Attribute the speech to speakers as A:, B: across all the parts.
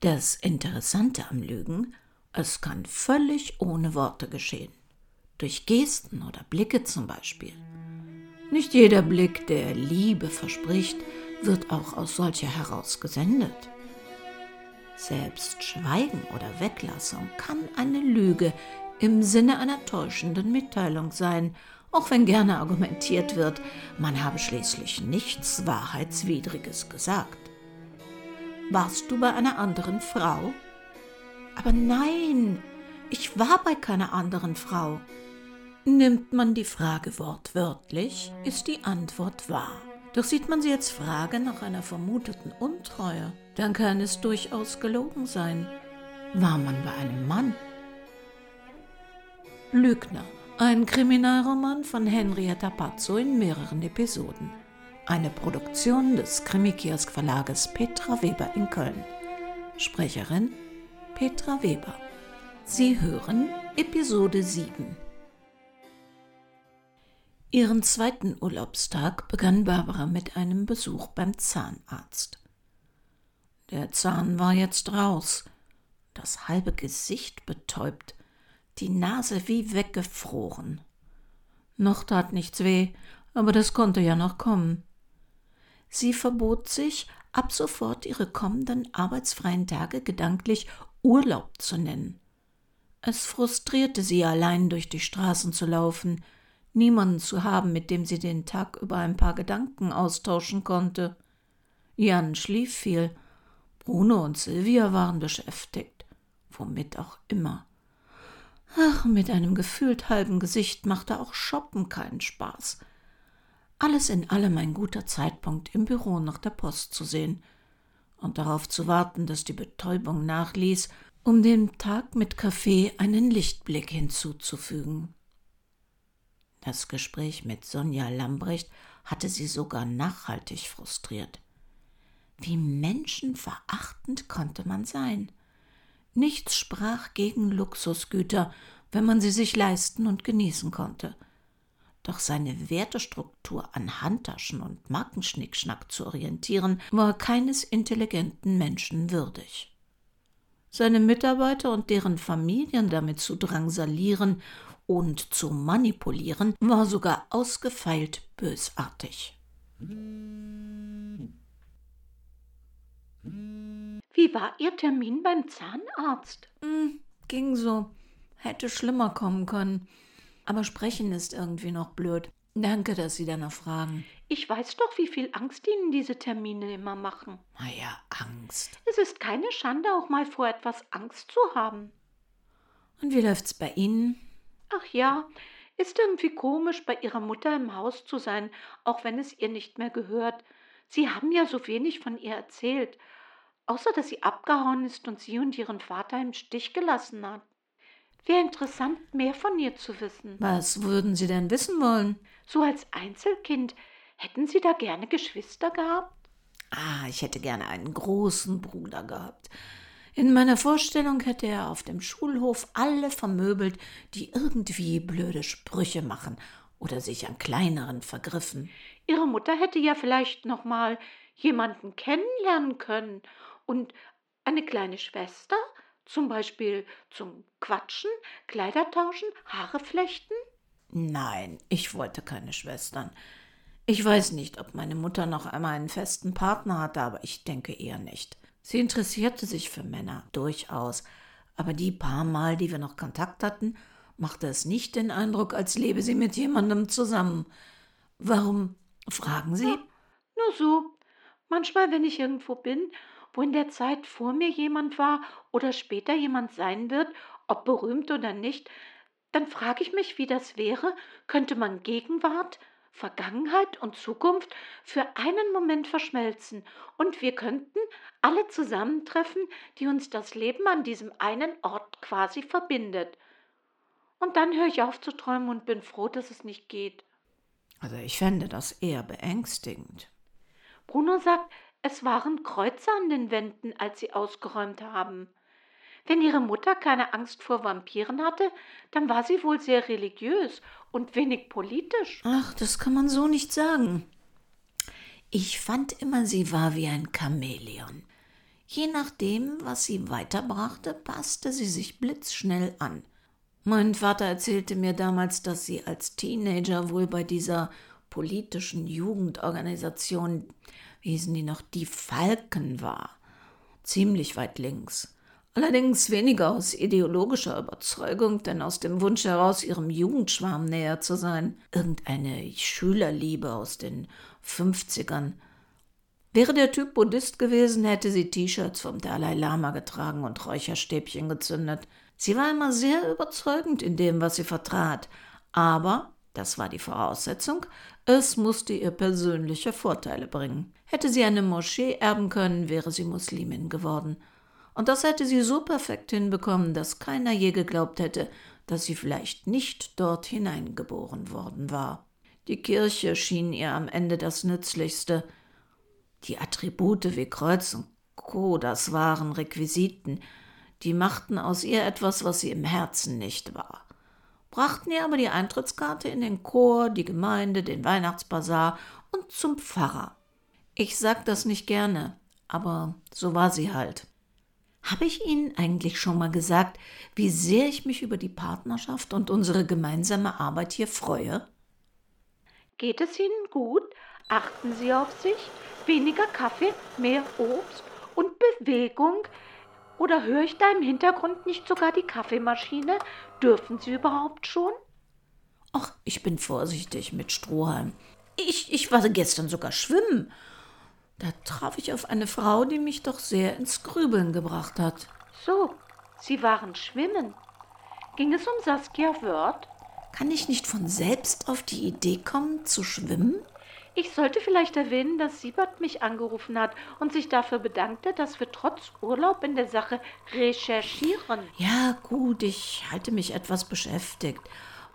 A: Das Interessante am Lügen, es kann völlig ohne Worte geschehen. Durch Gesten oder Blicke zum Beispiel. Nicht jeder Blick, der Liebe verspricht, wird auch aus solcher heraus gesendet. Selbst Schweigen oder Weglassung kann eine Lüge im Sinne einer täuschenden Mitteilung sein, auch wenn gerne argumentiert wird, man habe schließlich nichts Wahrheitswidriges gesagt. Warst du bei einer anderen Frau? Aber nein, ich war bei keiner anderen Frau. Nimmt man die Frage wortwörtlich, ist die Antwort wahr. Doch sieht man sie als Frage nach einer vermuteten Untreue, dann kann es durchaus gelogen sein. War man bei einem Mann? Lügner, ein Kriminalroman von Henrietta Pazzo in mehreren Episoden. Eine Produktion des Krimikiosk Verlages Petra Weber in Köln. Sprecherin Petra Weber. Sie hören Episode 7. Ihren zweiten Urlaubstag begann Barbara mit einem Besuch beim Zahnarzt. Der Zahn war jetzt raus, das halbe Gesicht betäubt, die Nase wie weggefroren. Noch tat nichts weh, aber das konnte ja noch kommen. Sie verbot sich, ab sofort ihre kommenden arbeitsfreien Tage gedanklich Urlaub zu nennen. Es frustrierte sie, allein durch die Straßen zu laufen, niemanden zu haben, mit dem sie den Tag über ein paar Gedanken austauschen konnte. Jan schlief viel, Bruno und Silvia waren beschäftigt, womit auch immer. Ach, mit einem gefühlt halben Gesicht machte auch Shoppen keinen Spaß. Alles in allem ein guter Zeitpunkt, im Büro nach der Post zu sehen und darauf zu warten, dass die Betäubung nachließ, um dem Tag mit Kaffee einen Lichtblick hinzuzufügen. Das Gespräch mit Sonja Lambrecht hatte sie sogar nachhaltig frustriert. Wie menschenverachtend konnte man sein? Nichts sprach gegen Luxusgüter, wenn man sie sich leisten und genießen konnte. Doch seine Wertestruktur an Handtaschen und Markenschnickschnack zu orientieren, war keines intelligenten Menschen würdig. Seine Mitarbeiter und deren Familien damit zu drangsalieren und zu manipulieren, war sogar ausgefeilt bösartig.
B: Wie war Ihr Termin beim Zahnarzt?
A: Hm, ging so. Hätte schlimmer kommen können. Aber sprechen ist irgendwie noch blöd. Danke, dass Sie danach fragen.
B: Ich weiß doch, wie viel Angst Ihnen diese Termine immer machen.
A: Na ja, Angst.
B: Es ist keine Schande, auch mal vor etwas Angst zu haben.
A: Und wie läuft's bei Ihnen?
B: Ach ja, ist irgendwie komisch, bei ihrer Mutter im Haus zu sein, auch wenn es ihr nicht mehr gehört. Sie haben ja so wenig von ihr erzählt, außer dass sie abgehauen ist und sie und ihren Vater im Stich gelassen hat. Wäre interessant, mehr von ihr zu wissen.
A: Was würden Sie denn wissen wollen?
B: So als Einzelkind, hätten Sie da gerne Geschwister gehabt?
A: Ah, ich hätte gerne einen großen Bruder gehabt. In meiner Vorstellung hätte er auf dem Schulhof alle vermöbelt, die irgendwie blöde Sprüche machen oder sich an kleineren vergriffen.
B: Ihre Mutter hätte ja vielleicht noch mal jemanden kennenlernen können und eine kleine Schwester, zum Beispiel zum Quatschen, Kleider tauschen, Haare flechten?
A: Nein, ich wollte keine Schwestern. Ich weiß nicht, ob meine Mutter noch einmal einen festen Partner hatte, aber ich denke eher nicht. Sie interessierte sich für Männer, durchaus, aber die paar Mal, die wir noch Kontakt hatten, machte es nicht den Eindruck, als lebe sie mit jemandem zusammen. Warum fragen Sie? Ja,
B: nur so. Manchmal, wenn ich irgendwo bin, wo in der Zeit vor mir jemand war oder später jemand sein wird, ob berühmt oder nicht, dann frage ich mich, wie das wäre, könnte man Gegenwart, Vergangenheit und Zukunft für einen Moment verschmelzen und wir könnten alle zusammentreffen, die uns das Leben an diesem einen Ort quasi verbindet. Und dann höre ich auf zu träumen und bin froh, dass es nicht geht.
A: Also ich fände das eher beängstigend.
B: Bruno sagt, es waren Kreuze an den Wänden, als sie ausgeräumt haben. Wenn ihre Mutter keine Angst vor Vampiren hatte, dann war sie wohl sehr religiös und wenig politisch.
A: Ach, das kann man so nicht sagen. Ich fand immer, sie war wie ein Chamäleon. Je nachdem, was sie weiterbrachte, passte sie sich blitzschnell an. Mein Vater erzählte mir damals, dass sie als Teenager wohl bei dieser politischen Jugendorganisation, wie hießen die noch, die Falken war. Ziemlich weit links. Allerdings weniger aus ideologischer Überzeugung, denn aus dem Wunsch heraus, ihrem Jugendschwarm näher zu sein. Irgendeine Schülerliebe aus den 50ern. Wäre der Typ Buddhist gewesen, hätte sie T-Shirts vom Dalai Lama getragen und Räucherstäbchen gezündet. Sie war immer sehr überzeugend in dem, was sie vertrat. Aber, das war die Voraussetzung, es musste ihr persönliche Vorteile bringen. Hätte sie eine Moschee erben können, wäre sie Muslimin geworden. Und das hätte sie so perfekt hinbekommen, dass keiner je geglaubt hätte, dass sie vielleicht nicht dort hineingeboren worden war. Die Kirche schien ihr am Ende das Nützlichste. Die Attribute wie Kreuz und Co., das waren Requisiten, die machten aus ihr etwas, was sie im Herzen nicht war. Brachten ihr aber die Eintrittskarte in den Chor, die Gemeinde, den Weihnachtsbazar und zum Pfarrer. Ich sag das nicht gerne, aber so war sie halt. Habe ich Ihnen eigentlich schon mal gesagt, wie sehr ich mich über die Partnerschaft und unsere gemeinsame Arbeit hier freue?
B: Geht es Ihnen gut? Achten Sie auf sich? Weniger Kaffee, mehr Obst und Bewegung? Oder höre ich da im Hintergrund nicht sogar die Kaffeemaschine? Dürfen Sie überhaupt schon?
A: Ach, ich bin vorsichtig mit Strohhalm. Ich, ich war gestern sogar schwimmen da traf ich auf eine Frau, die mich doch sehr ins Grübeln gebracht hat.
B: So, Sie waren schwimmen. Ging es um Saskia Wörth?
A: Kann ich nicht von selbst auf die Idee kommen, zu schwimmen?
B: Ich sollte vielleicht erwähnen, dass Siebert mich angerufen hat und sich dafür bedankte, dass wir trotz Urlaub in der Sache recherchieren.
A: Ja, gut, ich halte mich etwas beschäftigt,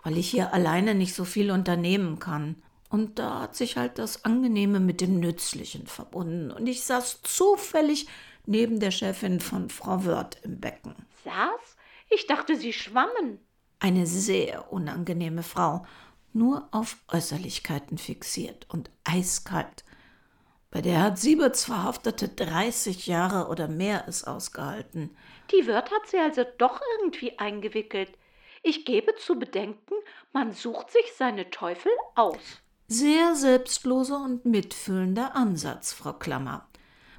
A: weil ich hier alleine nicht so viel unternehmen kann. Und da hat sich halt das Angenehme mit dem Nützlichen verbunden. Und ich saß zufällig neben der Chefin von Frau Wörth im Becken.
B: Saß? Ich dachte, Sie schwammen.
A: Eine sehr unangenehme Frau, nur auf Äußerlichkeiten fixiert und eiskalt. Bei der hat Sieberts Verhaftete 30 Jahre oder mehr es ausgehalten.
B: Die Wörth hat sie also doch irgendwie eingewickelt. Ich gebe zu bedenken, man sucht sich seine Teufel aus.
A: Sehr selbstloser und mitfühlender Ansatz, Frau Klammer.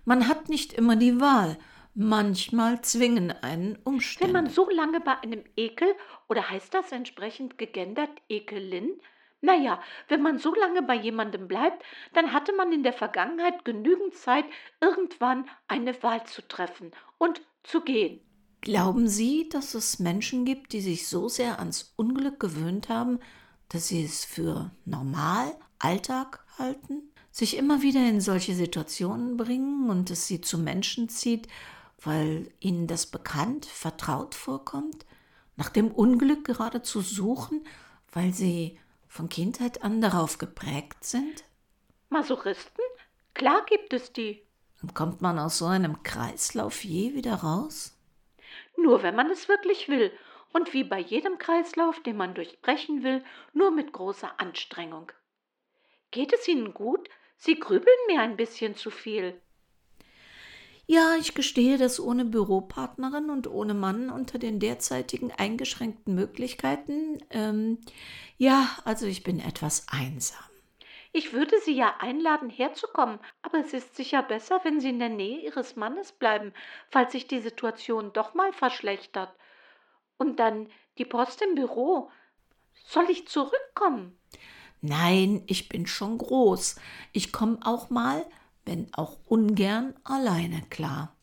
A: Man hat nicht immer die Wahl. Manchmal zwingen einen Umstände.
B: Wenn man so lange bei einem Ekel, oder heißt das entsprechend gegendert Ekelin? Naja, wenn man so lange bei jemandem bleibt, dann hatte man in der Vergangenheit genügend Zeit, irgendwann eine Wahl zu treffen und zu gehen.
A: Glauben Sie, dass es Menschen gibt, die sich so sehr ans Unglück gewöhnt haben, dass sie es für normal, Alltag halten, sich immer wieder in solche Situationen bringen und es sie zu Menschen zieht, weil ihnen das bekannt, vertraut vorkommt, nach dem Unglück geradezu suchen, weil sie von Kindheit an darauf geprägt sind?
B: Masochisten? Klar gibt es die.
A: Und kommt man aus so einem Kreislauf je wieder raus?
B: Nur wenn man es wirklich will und wie bei jedem Kreislauf, den man durchbrechen will, nur mit großer Anstrengung. Geht es Ihnen gut? Sie grübeln mir ein bisschen zu viel.
A: Ja, ich gestehe, dass ohne Büropartnerin und ohne Mann unter den derzeitigen eingeschränkten Möglichkeiten, ähm, ja, also ich bin etwas einsam.
B: Ich würde Sie ja einladen, herzukommen, aber es ist sicher besser, wenn Sie in der Nähe Ihres Mannes bleiben, falls sich die Situation doch mal verschlechtert. Und dann die Post im Büro. Soll ich zurückkommen?
A: Nein, ich bin schon groß. Ich komme auch mal, wenn auch ungern, alleine klar.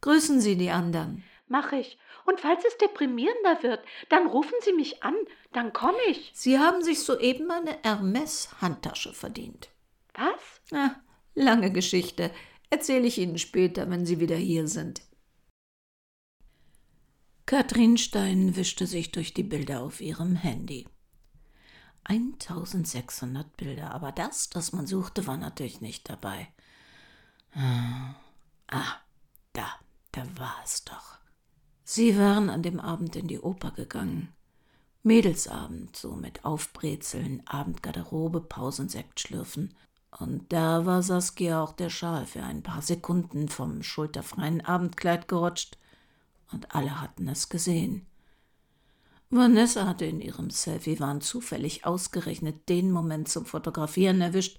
A: Grüßen Sie die anderen.
B: Mach ich. Und falls es deprimierender wird, dann rufen Sie mich an, dann komme ich.
A: Sie haben sich soeben eine Hermes-Handtasche verdient.
B: Was?
A: Na, lange Geschichte. Erzähle ich Ihnen später, wenn Sie wieder hier sind. Katrin Stein wischte sich durch die Bilder auf ihrem Handy. 1600 Bilder, aber das, das man suchte, war natürlich nicht dabei. Ah, da, da war es doch. Sie waren an dem Abend in die Oper gegangen. Mädelsabend, so mit Aufbrezeln, Abendgarderobe, Pausensekt schlürfen. Und da war Saskia auch der Schal für ein paar Sekunden vom schulterfreien Abendkleid gerutscht, und alle hatten es gesehen. Vanessa hatte in ihrem Selfie-Wahn zufällig ausgerechnet den Moment zum Fotografieren erwischt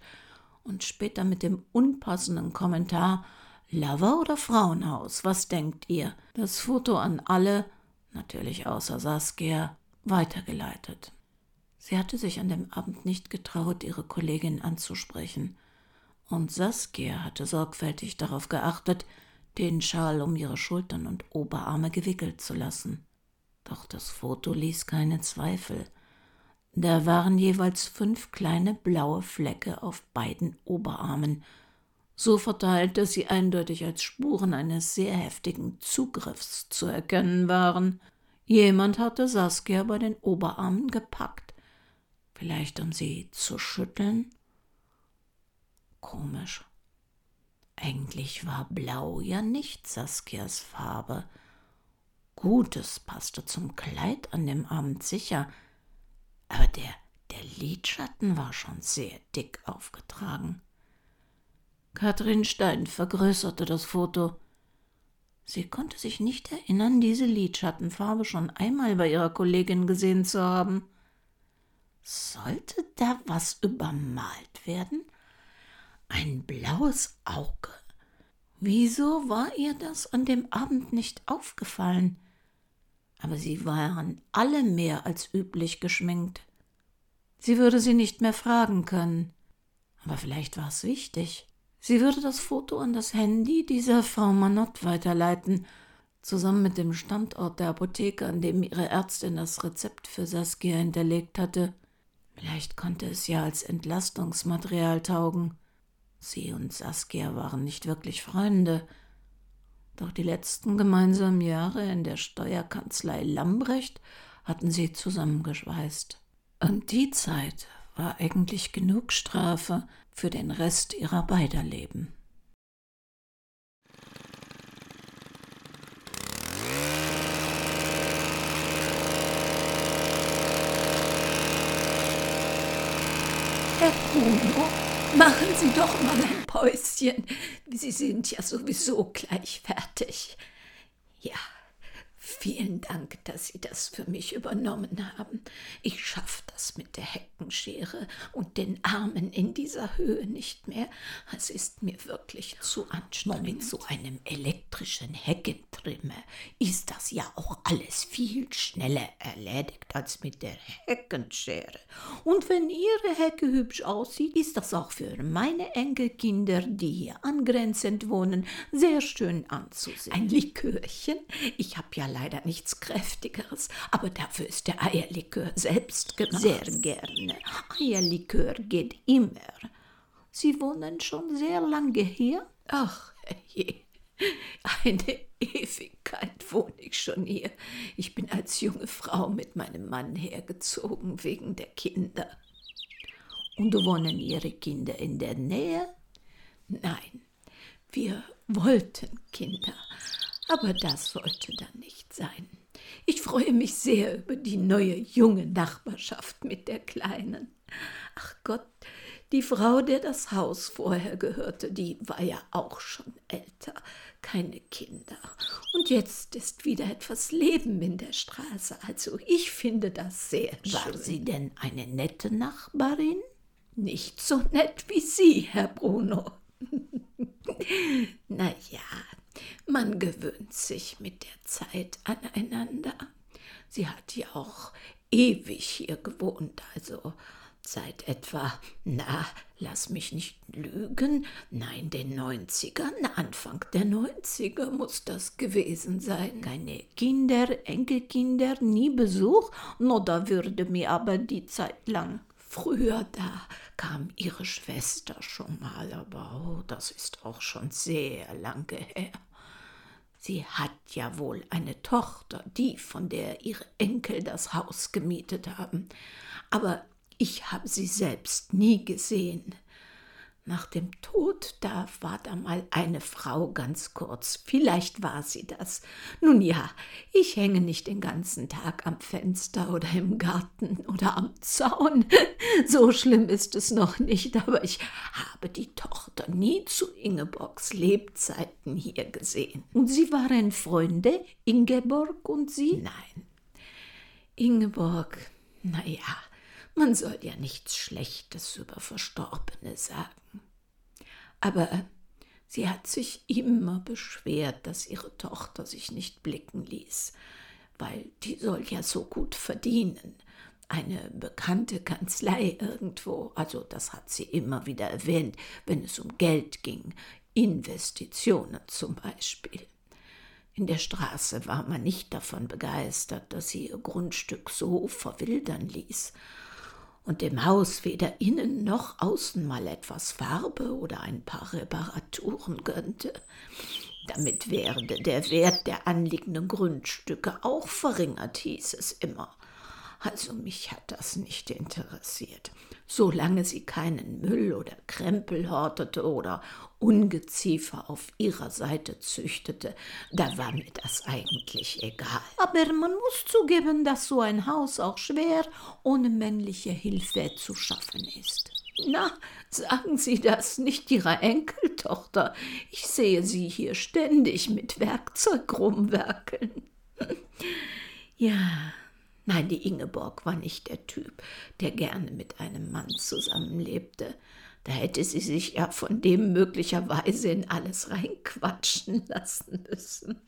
A: und später mit dem unpassenden Kommentar Lover oder Frauenhaus, was denkt ihr? Das Foto an alle, natürlich außer Saskia, weitergeleitet. Sie hatte sich an dem Abend nicht getraut, ihre Kollegin anzusprechen, und Saskia hatte sorgfältig darauf geachtet, den Schal um ihre Schultern und Oberarme gewickelt zu lassen. Doch das Foto ließ keine Zweifel. Da waren jeweils fünf kleine blaue Flecke auf beiden Oberarmen, so verteilt, dass sie eindeutig als Spuren eines sehr heftigen Zugriffs zu erkennen waren. Jemand hatte Saskia bei den Oberarmen gepackt, vielleicht um sie zu schütteln. Komisch. Eigentlich war Blau ja nicht Saskias Farbe. Gutes passte zum Kleid an dem Abend sicher, aber der, der Lidschatten war schon sehr dick aufgetragen. Kathrin Stein vergrößerte das Foto. Sie konnte sich nicht erinnern, diese Lidschattenfarbe schon einmal bei ihrer Kollegin gesehen zu haben. Sollte da was übermalt werden? Ein blaues Auge? Wieso war ihr das an dem Abend nicht aufgefallen? Aber sie waren alle mehr als üblich geschminkt. Sie würde sie nicht mehr fragen können, aber vielleicht war es wichtig. Sie würde das Foto an das Handy dieser Frau Manott weiterleiten, zusammen mit dem Standort der Apotheke, an dem ihre Ärztin das Rezept für Saskia hinterlegt hatte. Vielleicht konnte es ja als Entlastungsmaterial taugen. Sie und Saskia waren nicht wirklich Freunde, doch die letzten gemeinsamen Jahre in der Steuerkanzlei Lambrecht hatten sie zusammengeschweißt. Und die Zeit war eigentlich genug Strafe für den Rest ihrer beider Leben.
B: Herr Bruno, machen Sie doch mal ein Päuschen. Sie sind ja sowieso gleich fertig. Ja, Vielen Dank, dass Sie das für mich übernommen haben. Ich schaffe das mit der Heckenschere und den Armen in dieser Höhe nicht mehr. Es ist mir wirklich zu anstrengend. Mit so einem elektrischen Heckentrimmer ist das ja auch alles viel schneller erledigt als mit der Heckenschere. Und wenn Ihre Hecke hübsch aussieht, ist das auch für meine Enkelkinder, die hier angrenzend wohnen, sehr schön anzusehen. Ein Likörchen? Ich habe ja leider nichts Kräftigeres, aber dafür ist der Eierlikör selbst gemacht. Sehr gerne. Eierlikör geht immer. Sie wohnen schon sehr lange hier? Ach, je. Eine Ewigkeit wohne ich schon hier. Ich bin als junge Frau mit meinem Mann hergezogen wegen der Kinder. Und wohnen Ihre Kinder in der Nähe? Nein, wir wollten Kinder, aber das sollte dann nicht sein. Ich freue mich sehr über die neue junge Nachbarschaft mit der Kleinen. Ach Gott, die Frau, der das Haus vorher gehörte, die war ja auch schon älter, keine Kinder. Und jetzt ist wieder etwas Leben in der Straße. Also ich finde das sehr schön.
A: War sie denn eine nette Nachbarin?
B: Nicht so nett wie Sie, Herr Bruno. na ja, man gewöhnt sich mit der Zeit aneinander. Sie hat ja auch ewig hier gewohnt, also seit etwa, na, lass mich nicht lügen, nein, den Neunzigern, Anfang der Neunziger muss das gewesen sein. Keine Kinder, Enkelkinder, nie Besuch, no, da würde mir aber die Zeit lang. Früher da kam ihre Schwester schon mal, aber oh, das ist auch schon sehr lange her. Sie hat ja wohl eine Tochter, die, von der ihre Enkel das Haus gemietet haben. Aber ich habe sie selbst nie gesehen.
A: Nach dem Tod, da war da mal eine Frau ganz kurz. Vielleicht war sie das. Nun ja, ich hänge nicht den ganzen Tag am Fenster oder im Garten oder am Zaun. So schlimm ist es noch nicht, aber ich habe die Tochter nie zu Ingeborgs Lebzeiten hier gesehen. Und sie waren Freunde, Ingeborg und sie? Nein. Ingeborg, na ja, man soll ja nichts Schlechtes über Verstorbene sagen. Aber sie hat sich immer beschwert, dass ihre Tochter sich nicht blicken ließ, weil die soll ja so gut verdienen. Eine bekannte Kanzlei irgendwo, also das hat sie immer wieder erwähnt, wenn es um Geld ging, Investitionen zum Beispiel. In der Straße war man nicht davon begeistert, dass sie ihr Grundstück so verwildern ließ und dem Haus weder innen noch außen mal etwas Farbe oder ein paar Reparaturen gönnte. Damit werde der Wert der anliegenden Grundstücke auch verringert, hieß es immer. Also mich hat das nicht interessiert. Solange sie keinen Müll oder Krempel hortete oder Ungeziefer auf ihrer Seite züchtete, da war mir das eigentlich egal. Aber man muss zugeben, dass so ein Haus auch schwer ohne männliche Hilfe zu schaffen ist. Na, sagen Sie das nicht Ihrer Enkeltochter. Ich sehe sie hier ständig mit Werkzeug rumwerkeln. ja, Nein, die Ingeborg war nicht der Typ, der gerne mit einem Mann zusammenlebte. Da hätte sie sich ja von dem möglicherweise in alles reinquatschen lassen müssen.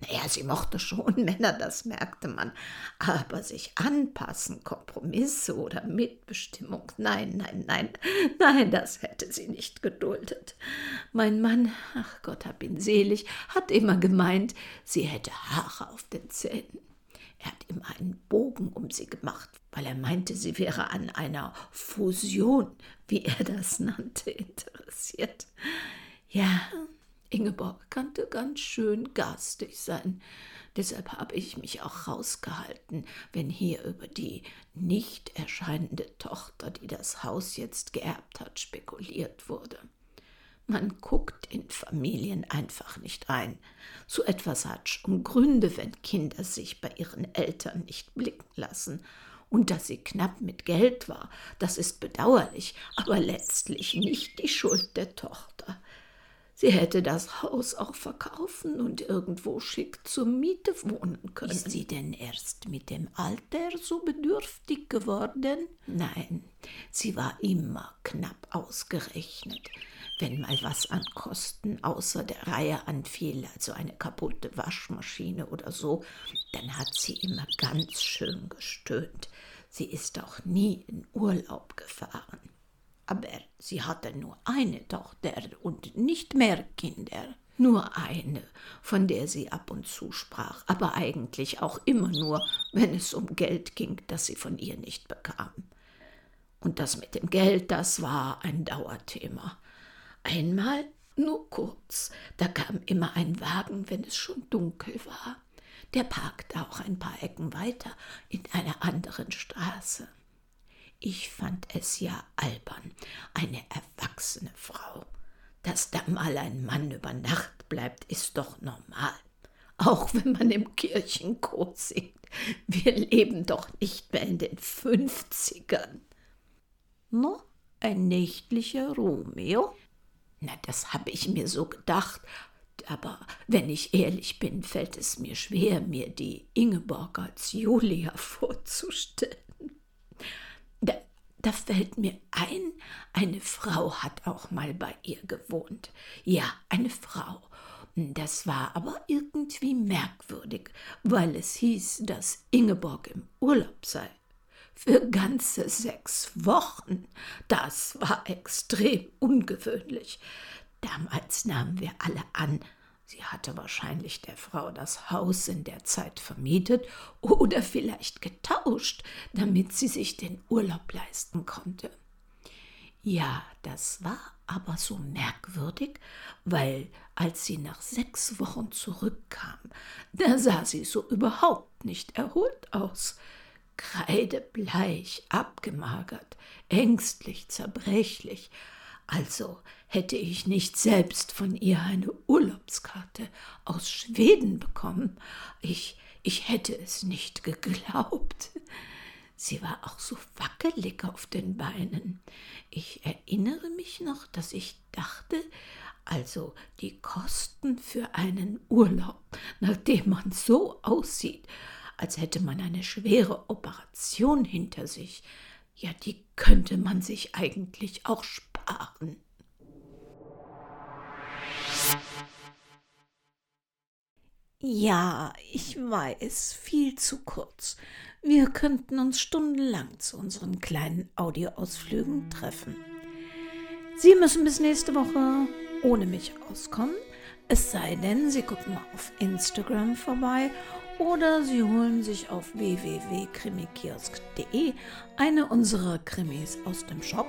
A: Naja, sie mochte schon Männer, das merkte man. Aber sich anpassen, Kompromisse oder Mitbestimmung, nein, nein, nein, nein, das hätte sie nicht geduldet. Mein Mann, ach Gott hab ihn selig, hat immer gemeint, sie hätte Haare auf den Zähnen. Er hat immer einen Bogen um sie gemacht, weil er meinte, sie wäre an einer Fusion, wie er das nannte, interessiert. Ja, Ingeborg kannte ganz schön garstig sein. Deshalb habe ich mich auch rausgehalten, wenn hier über die nicht erscheinende Tochter, die das Haus jetzt geerbt hat, spekuliert wurde. Man guckt in Familien einfach nicht rein. So etwas hat schon Gründe, wenn Kinder sich bei ihren Eltern nicht blicken lassen. Und dass sie knapp mit Geld war, das ist bedauerlich, aber letztlich nicht die Schuld der Tochter. Sie hätte das Haus auch verkaufen und irgendwo schick zur Miete wohnen können. Ist sie denn erst mit dem Alter so bedürftig geworden? Nein, sie war immer knapp ausgerechnet wenn mal was an Kosten außer der Reihe anfiel, also eine kaputte Waschmaschine oder so, dann hat sie immer ganz schön gestöhnt. Sie ist auch nie in Urlaub gefahren. Aber sie hatte nur eine Tochter und nicht mehr Kinder. Nur eine, von der sie ab und zu sprach, aber eigentlich auch immer nur, wenn es um Geld ging, das sie von ihr nicht bekam. Und das mit dem Geld, das war ein Dauerthema. Einmal nur kurz, da kam immer ein Wagen, wenn es schon dunkel war. Der parkte auch ein paar Ecken weiter in einer anderen Straße. Ich fand es ja albern, eine erwachsene Frau. Dass da mal ein Mann über Nacht bleibt, ist doch normal. Auch wenn man im Kirchenchor singt. Wir leben doch nicht mehr in den Fünfzigern. No, ein nächtlicher Romeo? Na, das habe ich mir so gedacht, aber wenn ich ehrlich bin, fällt es mir schwer, mir die Ingeborg als Julia vorzustellen. Da, da fällt mir ein, eine Frau hat auch mal bei ihr gewohnt. Ja, eine Frau. Das war aber irgendwie merkwürdig, weil es hieß, dass Ingeborg im Urlaub sei für ganze sechs Wochen. Das war extrem ungewöhnlich. Damals nahmen wir alle an, sie hatte wahrscheinlich der Frau das Haus in der Zeit vermietet oder vielleicht getauscht, damit sie sich den Urlaub leisten konnte. Ja, das war aber so merkwürdig, weil als sie nach sechs Wochen zurückkam, da sah sie so überhaupt nicht erholt aus kreidebleich, abgemagert, ängstlich, zerbrechlich, Also hätte ich nicht selbst von ihr eine Urlaubskarte aus Schweden bekommen. Ich, ich hätte es nicht geglaubt. Sie war auch so wackelig auf den Beinen. Ich erinnere mich noch, dass ich dachte, also die Kosten für einen Urlaub, nachdem man so aussieht, als hätte man eine schwere Operation hinter sich, ja, die könnte man sich eigentlich auch sparen. Ja, ich weiß, viel zu kurz. Wir könnten uns stundenlang zu unseren kleinen Audioausflügen treffen. Sie müssen bis nächste Woche ohne mich auskommen, es sei denn, Sie gucken mal auf Instagram vorbei oder Sie holen sich auf www.krimikiosk.de eine unserer Krimis aus dem Shop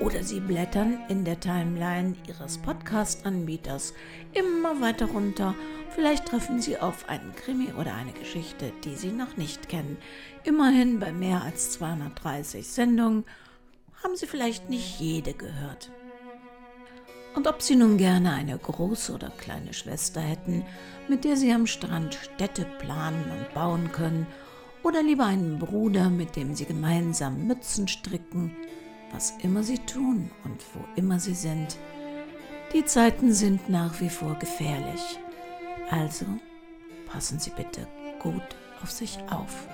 A: oder Sie blättern in der Timeline Ihres Podcast-Anbieters immer weiter runter. Vielleicht treffen Sie auf einen Krimi oder eine Geschichte, die Sie noch nicht kennen. Immerhin bei mehr als 230 Sendungen haben Sie vielleicht nicht jede gehört. Und ob Sie nun gerne eine große oder kleine Schwester hätten, mit der Sie am Strand Städte planen und bauen können, oder lieber einen Bruder, mit dem Sie gemeinsam Mützen stricken, was immer sie tun und wo immer sie sind. Die Zeiten sind nach wie vor gefährlich. Also passen Sie bitte gut auf sich auf.